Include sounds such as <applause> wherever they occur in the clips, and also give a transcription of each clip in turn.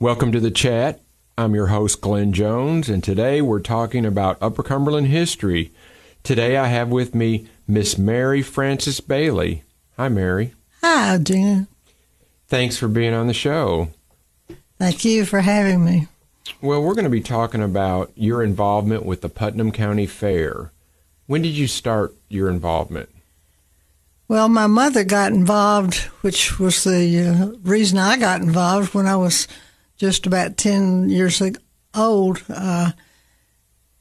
Welcome to the chat. I'm your host, Glenn Jones, and today we're talking about Upper Cumberland history. Today I have with me Miss Mary Frances Bailey. Hi, Mary. Hi, Gina. Thanks for being on the show. Thank you for having me. Well, we're going to be talking about your involvement with the Putnam County Fair. When did you start your involvement? Well, my mother got involved, which was the uh, reason I got involved when I was just about 10 years old. Uh,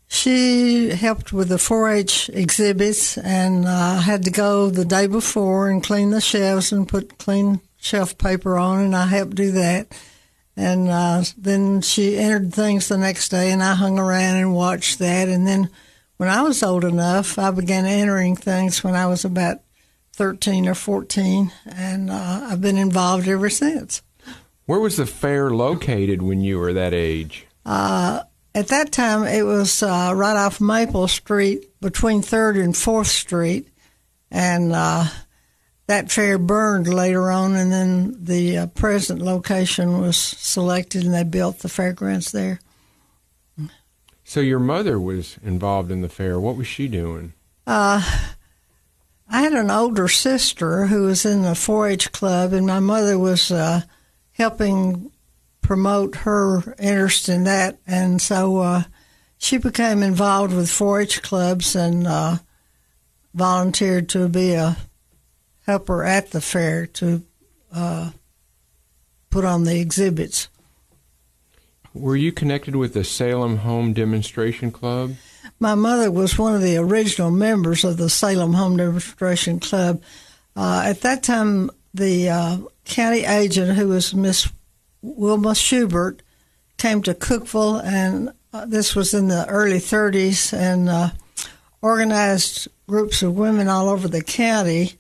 she helped with the 4 H exhibits and uh, had to go the day before and clean the shelves and put clean shelf paper on, and I helped do that. And uh, then she entered things the next day, and I hung around and watched that. And then when I was old enough, I began entering things when I was about 13 or 14, and uh, I've been involved ever since. Where was the fair located when you were that age? Uh, at that time, it was uh, right off Maple Street between 3rd and 4th Street. And uh, that fair burned later on, and then the uh, present location was selected, and they built the fairgrounds there. So your mother was involved in the fair. What was she doing? Uh, I had an older sister who was in the 4-H club, and my mother was uh, helping promote her interest in that, and so uh, she became involved with 4-H clubs and uh, volunteered to be a helper at the fair to uh, put on the exhibits. Were you connected with the Salem Home Demonstration Club? My mother was one of the original members of the Salem Home Demonstration Club. Uh, at that time, the uh, county agent, who was Miss Wilma Schubert, came to Cookeville, and uh, this was in the early 30s, and uh, organized groups of women all over the county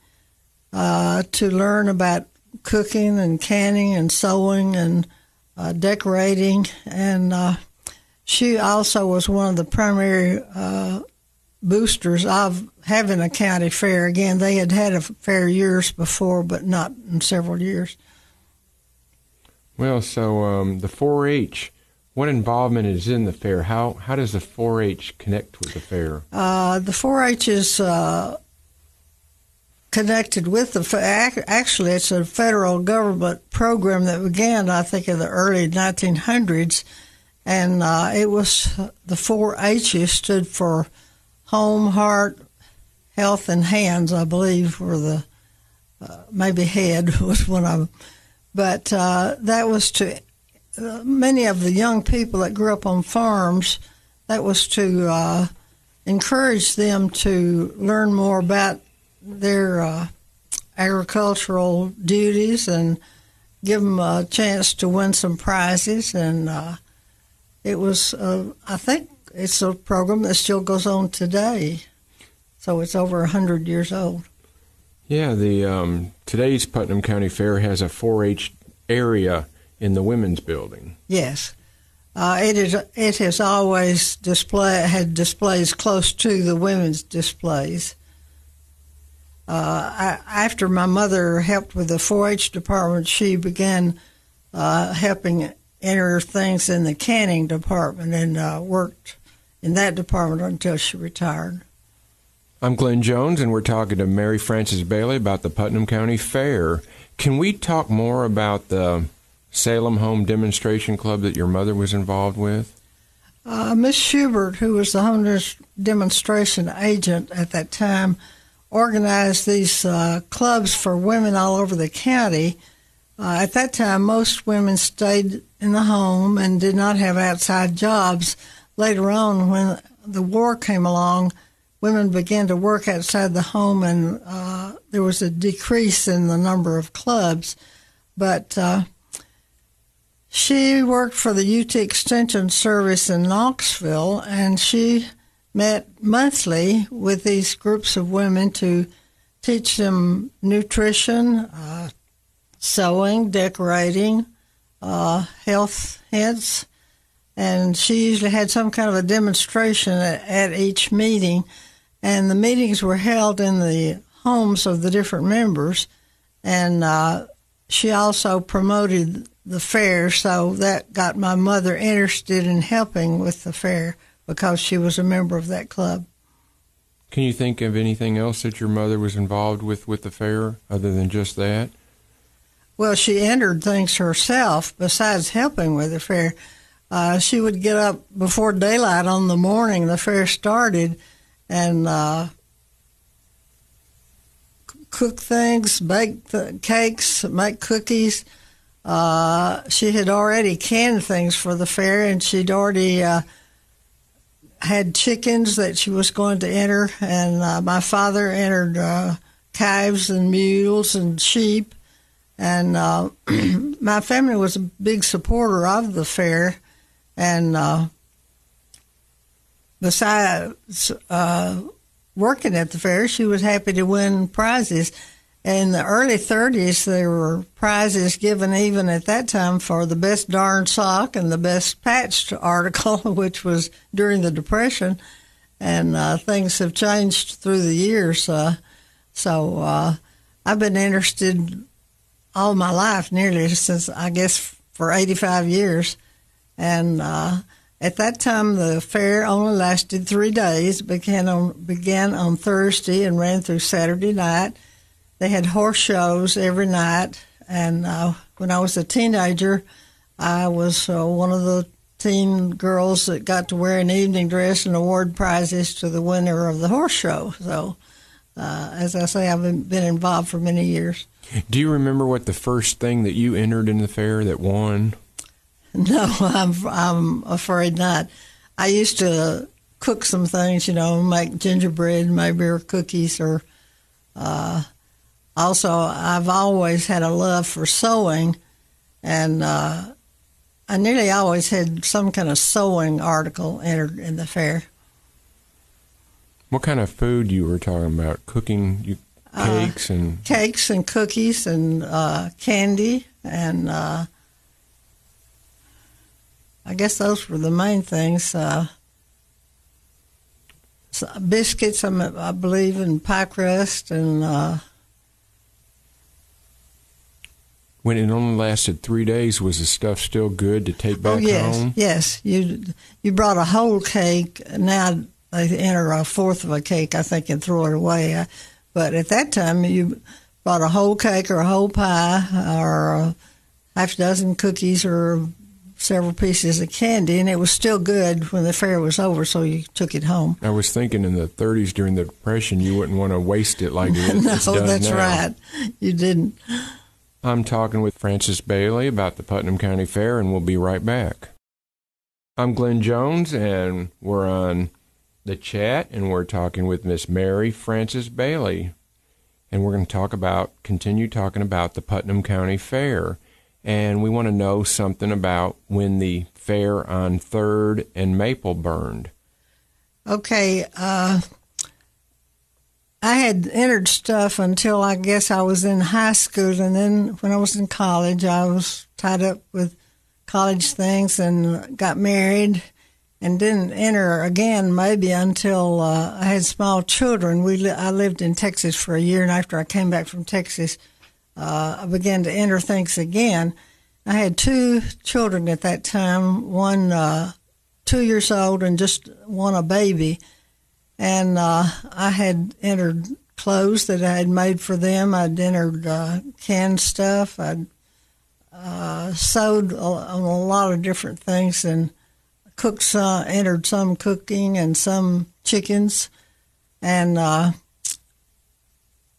uh, to learn about cooking and canning and sewing and uh, decorating. And uh, she also was one of the primary boosters of having a county fair. Again, they had had a fair years before, but not in several years. Well, so um, the 4-H, what involvement is in the fair? How how does the 4-H connect with the fair? Uh, the 4-H is uh, connected with the actually it's a federal government program that began, I think, in the early 1900s, and uh, it was the 4-H stood for home, heart, health, and hands. I believe were the uh, maybe head <laughs> was one of them but uh, that was to uh, many of the young people that grew up on farms. That was to uh, encourage them to learn more about their uh, agricultural duties and give them a chance to win some prizes. And uh, it was, I think, it's a program that still goes on today. So it's over a hundred years old. Yeah, the um, today's Putnam County Fair has a 4-H area in the women's building. Yes, uh, it is. It has always display had displays close to the women's displays. Uh, I, after my mother helped with the 4-H department, she began uh, helping enter things in the canning department and uh, worked in that department until she retired. I'm Glenn Jones, and we're talking to Mary Frances Bailey about the Putnam County Fair. Can we talk more about the Salem Home Demonstration Club that your mother was involved with? Uh, Miss Schubert, who was the home demonstration agent at that time, organized these uh, clubs for women all over the county. Uh, at that time, most women stayed in the home and did not have outside jobs. Later on, when the war came along, women began to work outside the home, and uh, there was a decrease in the number of clubs. But uh, she worked for the UT Extension Service in Knoxville, and she met monthly with these groups of women to teach them nutrition, uh, sewing, decorating, uh, health hints. And she usually had some kind of a demonstration at, at each meeting and the meetings were held in the homes of the different members. And uh, she also promoted the fair, so that got my mother interested in helping with the fair because she was a member of that club. Can you think of anything else that your mother was involved with with the fair other than just that? Well, she entered things herself besides helping with the fair. Uh, she would get up before daylight on the morning the fair started and uh, cook things, bake th- cakes, make cookies. Uh, she had already canned things for the fair, and she'd already uh, had chickens that she was going to enter. And uh, my father entered uh, calves and mules and sheep. And <clears throat> my family was a big supporter of the fair. And uh, besides working at the fair, she was happy to win prizes in the early 30s, there were prizes given even at that time for the best darn sock and the best patched <laughs> article, which was during the Depression. And uh, things have changed through the years. Uh, so uh, I've been interested all my life, nearly since I guess for 85 years. And uh, at that time, the fair only lasted three days. Began on, began on Thursday and ran through Saturday night they had horse shows every night. And uh, when I was a teenager, I was uh, one of the teen girls that got to wear an evening dress and award prizes to the winner of the horse show. So, uh, as I say, I've been, been involved for many years. Do you remember what the first thing that you entered in the fair that won? No, <laughs> I'm I'm afraid not. I used to cook some things, you know, make gingerbread, maybe or cookies, or uh, also, I've always had a love for sewing, and uh, I nearly always had some kind of sewing article entered in the fair. What kind of food you were talking about? Cooking you, uh, cakes uh, and cakes and cookies and uh, candy and uh, I guess those were the main things. Uh, biscuits, I believe, and pie crust and uh, when it only lasted three days, was the stuff still good to take back oh, yes, home? Yes, you you brought a whole cake. Now they enter a fourth of a cake, I think, and throw it away. Uh, but at that time, you bought a whole cake or a whole pie or a half a dozen cookies or several pieces of candy, and it was still good when the fair was over, so you took it home. I was thinking in the 30s during the Depression, you wouldn't want to waste it like it, <laughs> no, it's done that's now. right. You didn't. I'm talking with Frances Bailey about the Putnam County Fair, and we'll be right back. I'm Glenn Jones, and we're on the chat, and we're talking with Miss Mary Frances Bailey. And we're going to talk about, continue talking about the Putnam County Fair. And we want to know something about when the fair on 3rd and Maple burned. Okay, uh, I had entered stuff until I guess I was in high school, and then when I was in college, I was tied up with college things and got married, and didn't enter again maybe until uh, I had small children. We li- I lived in Texas for a year, and after I came back from Texas, uh, I began to enter things again. I had two children at that time, one uh, two years old and just one a baby and uh, I had entered clothes that I had made for them. I'd entered uh, canned stuff. I'd uh, sewed on a lot of different things and cooked some, entered some cooking and some chickens. And uh,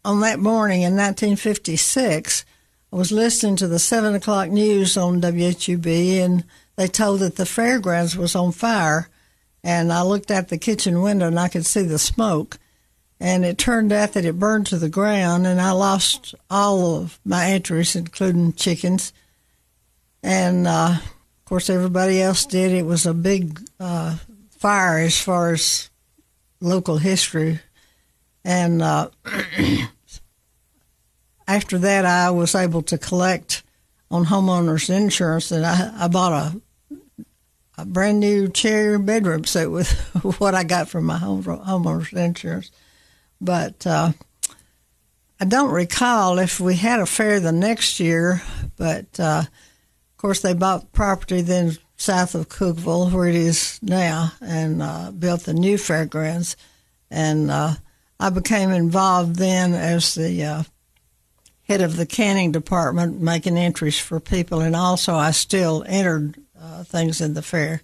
on that morning in 1956, I was listening to the 7 o'clock news on WHUB, and they told that the fairgrounds was on fire and I looked out the kitchen window and I could see the smoke. And it turned out that it burned to the ground, and I lost all of my entries, including chickens. And uh, of course, everybody else did. It was a big uh, fire as far as local history. And uh, <clears throat> after that, I was able to collect on homeowners insurance, and I, I bought a a brand new chair bedroom set with <laughs> what I got from my home homeowner's insurance. But uh, I don't recall if we had a fair the next year, but uh, of course, they bought property then south of Cookeville, where it is now, and uh, built the new fairgrounds. And uh, I became involved then as the uh, head of the canning department, making entries for people, and also I still entered uh, things in the fair.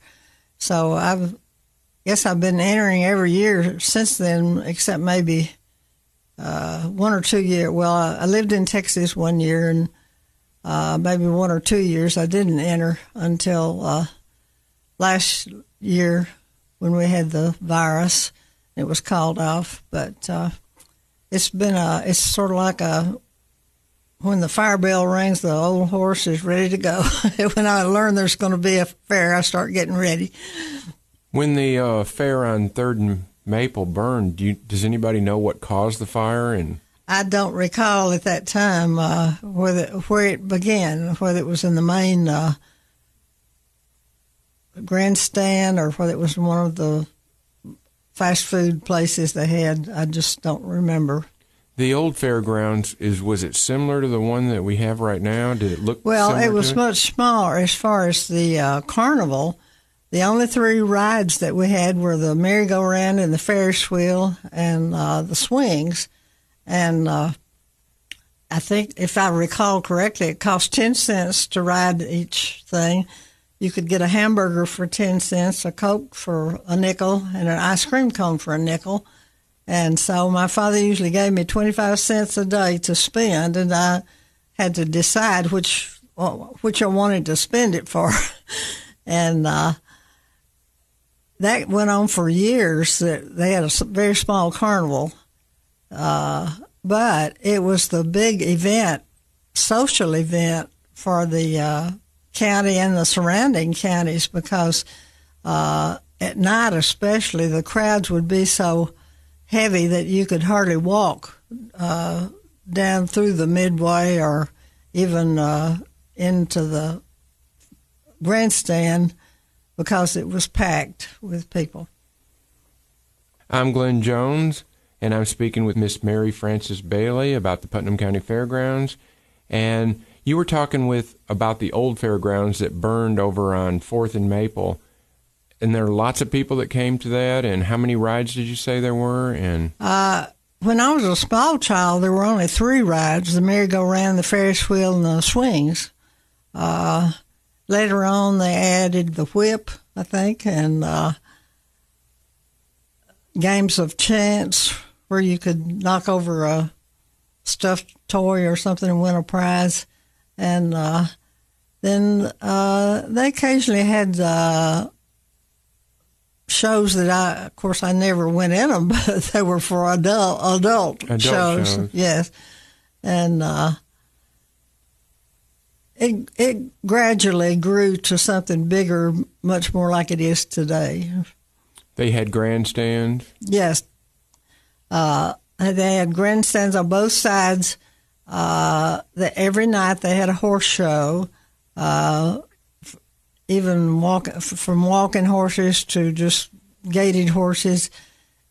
So I've guess I've been entering every year since then, except maybe uh, one or two years. Well, I lived in Texas one year, and uh, maybe one or two years I didn't enter until uh, last year when we had the virus. It was called off, but uh, it's been a. It's sort of like a. When the fire bell rings, the old horse is ready to go. <laughs> when I learn there's going to be a fair, I start getting ready. When the uh, fair on Third and Maple burned, do you, does anybody know what caused the fire? And I don't recall at that time uh, whether where it began, whether it was in the main uh, grandstand or whether it was one of the fast food places they had. I just don't remember. The old fairgrounds is was it similar to the one that we have right now? Did it look well? It was it? much smaller as far as the uh, carnival. The only three rides that we had were the merry-go-round and the Ferris wheel and uh, the swings. And uh, I think, if I recall correctly, it cost 10 cents to ride each thing. You could get a hamburger for 10 cents, a Coke for a nickel, and an ice cream cone for a nickel. And so my father usually gave me 25 cents a day to spend, and I had to decide which which I wanted to spend it for. <laughs> and uh, that went on for years. They had a very small carnival, uh, but it was the big event, social event for the uh, county and the surrounding counties because uh, at night, especially, the crowds would be so heavy that you could hardly walk uh, down through the midway or even uh, into the grandstand because it was packed with people. I'm Glenn Jones, and I'm speaking with Miss Mary Frances Bailey about the Putnam County Fairgrounds. And you were talking with about the old fairgrounds that burned over on Fourth and Maple. And there are lots of people that came to that. And how many rides did you say there were? And uh, when I was a small child, there were only three rides: the merry-go-round, the Ferris wheel, and the swings. Uh, Later on, they added the whip, I think, and uh, games of chance where you could knock over a stuffed toy or something and win a prize. And uh, then uh, they occasionally had uh, shows that I, of course, I never went in them, <laughs> but they were for adult adult, adult shows. shows. Yes, and uh, it it gradually grew to something bigger, much more like it is today. They had grandstands. Yes, uh, they had grandstands on both sides. Uh, the, every night they had a horse show, uh, even walk from walking horses to just gaited horses,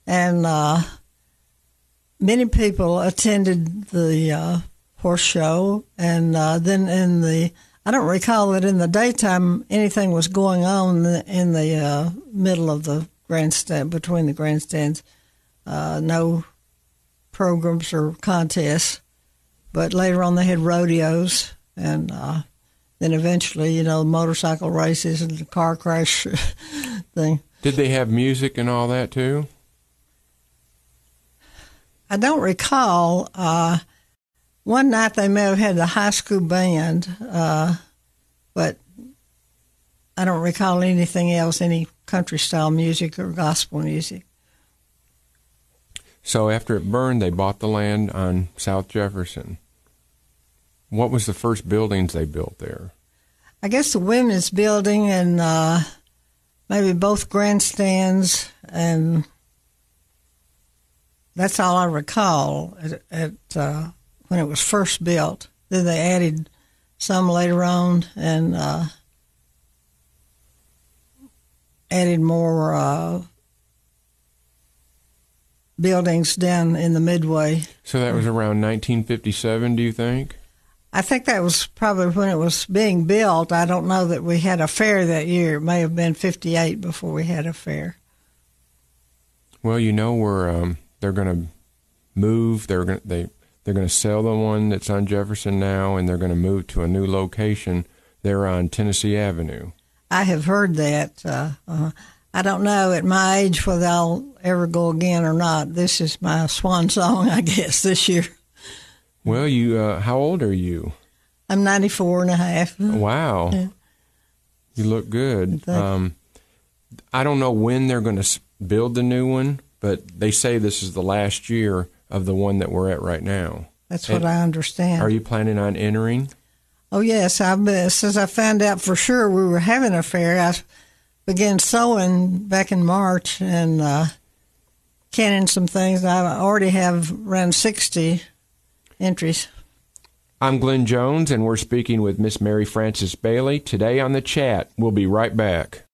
and uh, many people attended the uh, horse show, and uh, then in the I don't recall that in the daytime anything was going on in the, uh, middle of the grandstand between the grandstands. Uh, no programs or contests, but later on they had rodeos, and uh, then eventually, you know, motorcycle races and the car crash <laughs> thing. Did they have music and all that too? I don't recall. Uh, one night they may have had the high school band, uh, but I don't recall anything else, any country style music or gospel music. So after it burned, they bought the land on South Jefferson. What was the first buildings they built there? I guess the women's building and uh, maybe both grandstands, and that's all I recall at, at uh, when it was first built. Then they added some later on and uh, added more uh, buildings down in the midway. So that was around 1957, do you think? I think that was probably when it was being built. I don't know that we had a fair that year. It may have been 58 before we had a fair. Well, you know, we're um, they're going to move. They're going they they're going to sell the one that's on Jefferson now, and they're going to move to a new location. They're on Tennessee Avenue. I have heard that. Uh, uh, I don't know at my age whether I'll ever go again or not. This is my swan song, <laughs> I guess, this year. Well, you, uh, how old are you? I'm 94 and a half. Wow. Yeah. You look good. Um, I don't know when they're going to build the new one, but they say this is the last year of the one that we're at right now. That's what I understand. Are you planning on entering? Oh yes, I've since I found out for sure we were having a fair. I began sowing back in March and uh, canning some things. I already have around sixty entries. I'm Glenn Jones, and we're speaking with Miss Mary Frances Bailey today on the chat. We'll be right back.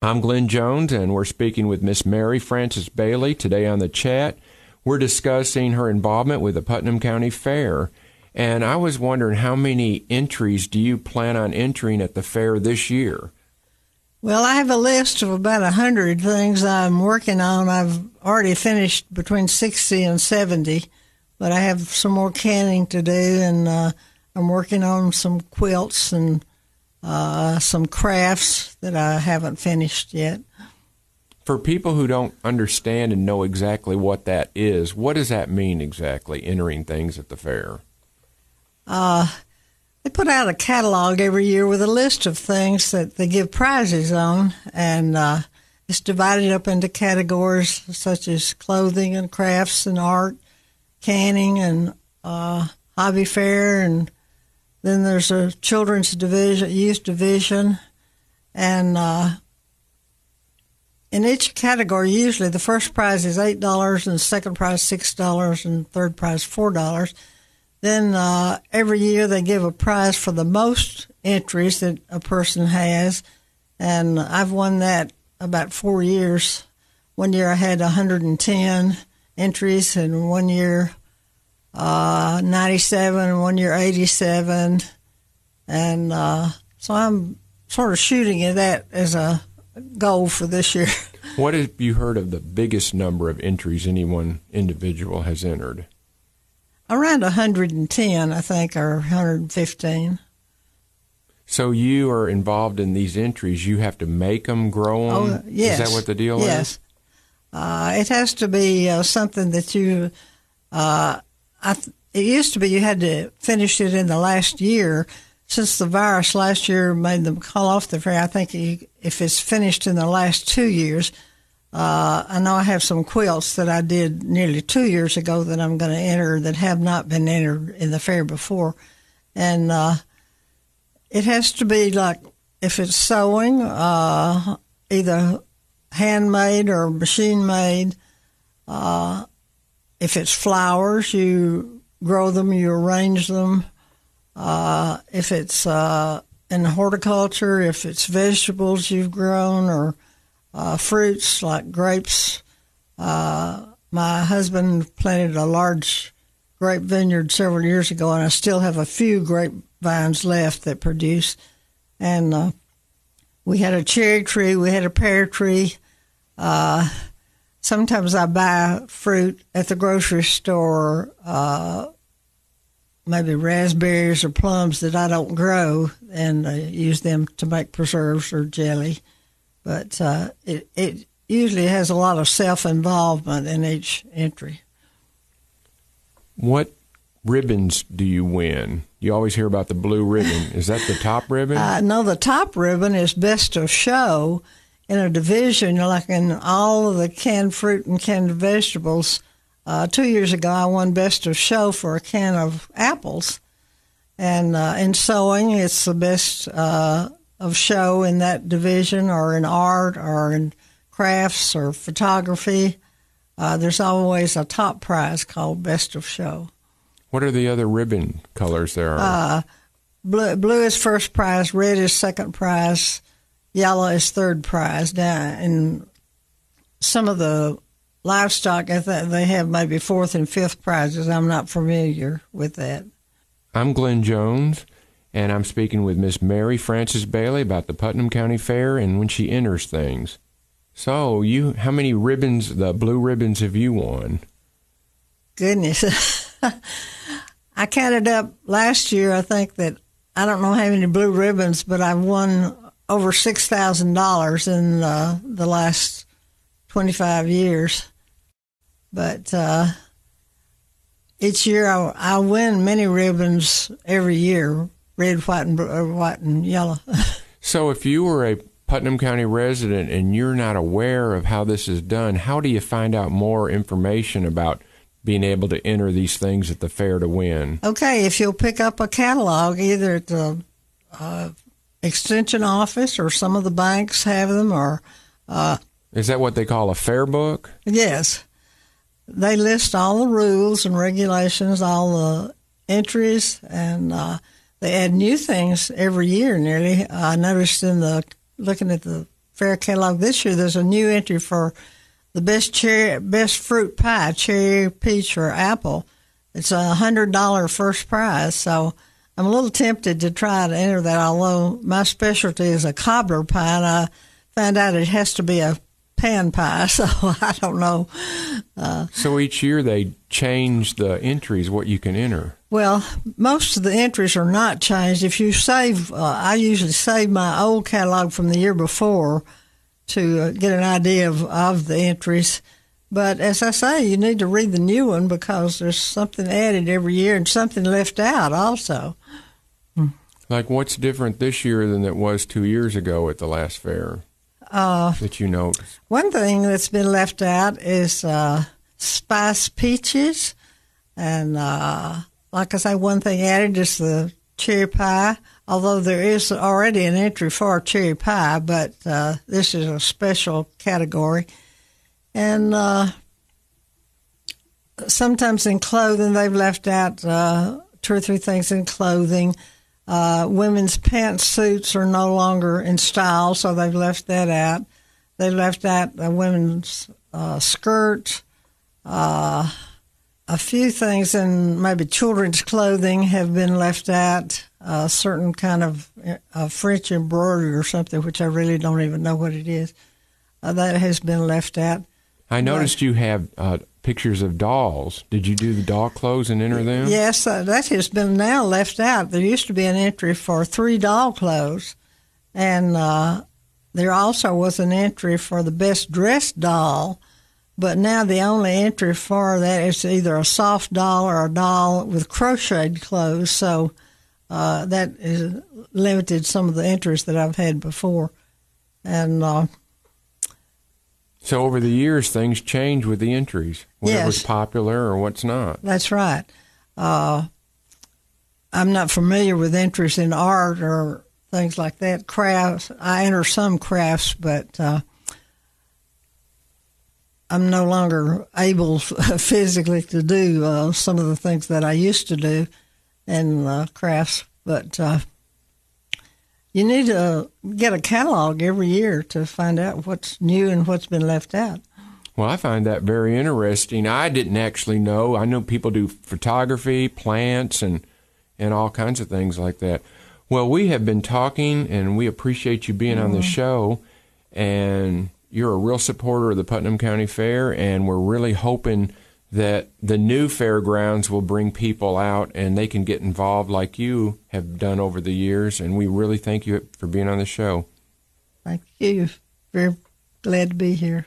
I'm Glenn Jones, and we're speaking with Miss Mary Frances Bailey today on the chat. We're discussing her involvement with the Putnam County Fair. And I was wondering how many entries do you plan on entering at the fair this year? Well, I have a list of about a hundred things I'm working on. I've already finished between sixty and seventy, but I have some more canning to do, and uh, I'm working on some quilts and uh, some crafts that I haven't finished yet. For people who don't understand and know exactly what that is, what does that mean exactly? Entering things at the fair. Uh, they put out a catalog every year with a list of things that they give prizes on, and uh, it's divided up into categories such as clothing and crafts and art, canning and uh, hobby fair, and then there's a children's division, youth division, and uh, in each category, usually the first prize is eight dollars, and the second prize six dollars, and third prize four dollars then uh, every year they give a prize for the most entries that a person has, and I've won that about four years. One year I had 110 entries, and one year uh, 97, and one year 87, and uh, so I'm sort of shooting at that as a goal for this year. <laughs> What have you heard of the biggest number of entries any one individual has entered? around 110, I think, or 115. So you are involved in these entries. You have to make them, grow them. Oh, yes. Is that what the deal yes. is? Uh, it has to be uh, something that you. Uh, th- it used to be you had to finish it in the last year. Since the virus last year made them call off the fair, I think you, if it's finished in the last two years, uh, I know I have some quilts that I did nearly two years ago that I'm going to enter that have not been entered in the fair before. And uh, it has to be like if it's sewing, uh, either handmade or machine made. Uh, if it's flowers, you grow them, you arrange them. Uh, if it's uh, in horticulture, if it's vegetables you've grown or uh, fruits like grapes. Uh, my husband planted a large grape vineyard several years ago, and I still have a few grapevines left that produce. And uh, we had a cherry tree, we had a pear tree. Sometimes I buy fruit at the grocery store, uh, maybe raspberries or plums that I don't grow, and use them to make preserves or jelly but uh, it, it usually has a lot of self involvement in each entry. What ribbons do you win? You always hear about the blue ribbon. Is that the top ribbon? Uh, no, the top ribbon is best of show in a division, like in all of the canned fruit and canned vegetables. Uh, two years ago, I won best of show for a can of apples. And uh, in sewing, it's the best uh, of show in that division or in art or in crafts or photography, uh, there's always a top prize called Best of Show. What are the other ribbon colors there are? Uh, blue, blue is first prize, red is second prize, yellow is third prize. Now, in some of the livestock, I think they have maybe fourth and fifth prizes. I'm not familiar with that. I'm Glenn Jones, and I'm speaking with Miss Mary Frances Bailey about the Putnam County Fair and when she enters things. So, you, how many ribbons, the blue ribbons, have you won? Goodness. <laughs> I counted up last year, I think that I don't know how many blue ribbons, but I've won over $6,000 in uh, the last 25 years. But uh, each year I, I win many ribbons every year red, white, and, uh, white and yellow. <laughs> so if you were a Putnam County resident and you're not aware of how this is done, how do you find out more information about being able to enter these things at the fair to win? Okay, if you'll pick up a catalog either at the uh, extension office or some of the banks have them or uh, is that what they call a fair book? Yes. They list all the rules and regulations all the entries and uh, they add new things every year nearly. I noticed in the looking at the fair catalog this year there's a new entry for the best cherry best fruit pie cherry peach or apple. It's a hundred dollar first prize so I'm a little tempted to try to enter that, although my specialty is a cobbler pie, and I found out it has to be a pan pie, <laughs> so I don't know. Uh, so each year they change the entries, what you can enter. Well, most of the entries are not changed. If you save, uh, I usually save my old catalog from the year before to uh, get an idea of, of the entries. But as I say, you need to read the new one because there's something added every year and something left out also. Like what's different this year than it was two years ago at the last fair uh, that you noticed? One thing that's been left out is uh, spice peaches. And uh, like I say, one thing added is the cherry pie, although there is already an entry for cherry pie, but uh, this is a special category. And uh, sometimes in clothing, they've left out uh, two or three things in clothing. Uh, women's pantsuits are no longer in style, so they've left that out. They left out the women's uh, skirts. Uh, a few things in maybe children's clothing have been left out. A certain kind of uh, French embroidery or something, which I really don't even know what it is, uh, that has been left out. I noticed you have uh, pictures of dolls. Did you do the doll clothes and enter them? Yes, uh, that has been now left out. There used to be an entry for three doll clothes, and uh, there also was an entry for the best dressed doll. But now the only entry for that is either a soft doll or a doll with crocheted clothes. So uh, that is limited some of the entries that I've had before, and uh, so over the years, things change with the entries. Whatever's yes. popular or what's not. That's right. Uh, I'm not familiar with entries in art or things like that. Crafts. I enter some crafts, but uh, I'm no longer able <laughs> physically to do uh, some of the things that I used to do in uh, crafts. But uh, you need to get a catalog every year to find out what's new and what's been left out. Well, I find that very interesting. I didn't actually know. I know people do photography, plants, and and all kinds of things like that. Well, we have been talking, and we appreciate you being mm. on the mm-hmm. show. And you're a real supporter of the Putnam County Fair, and we're really hoping that the new fairgrounds will bring people out and they can get involved like you have done over the years. And we really thank you for being on the show. Thank you. Very glad to be here.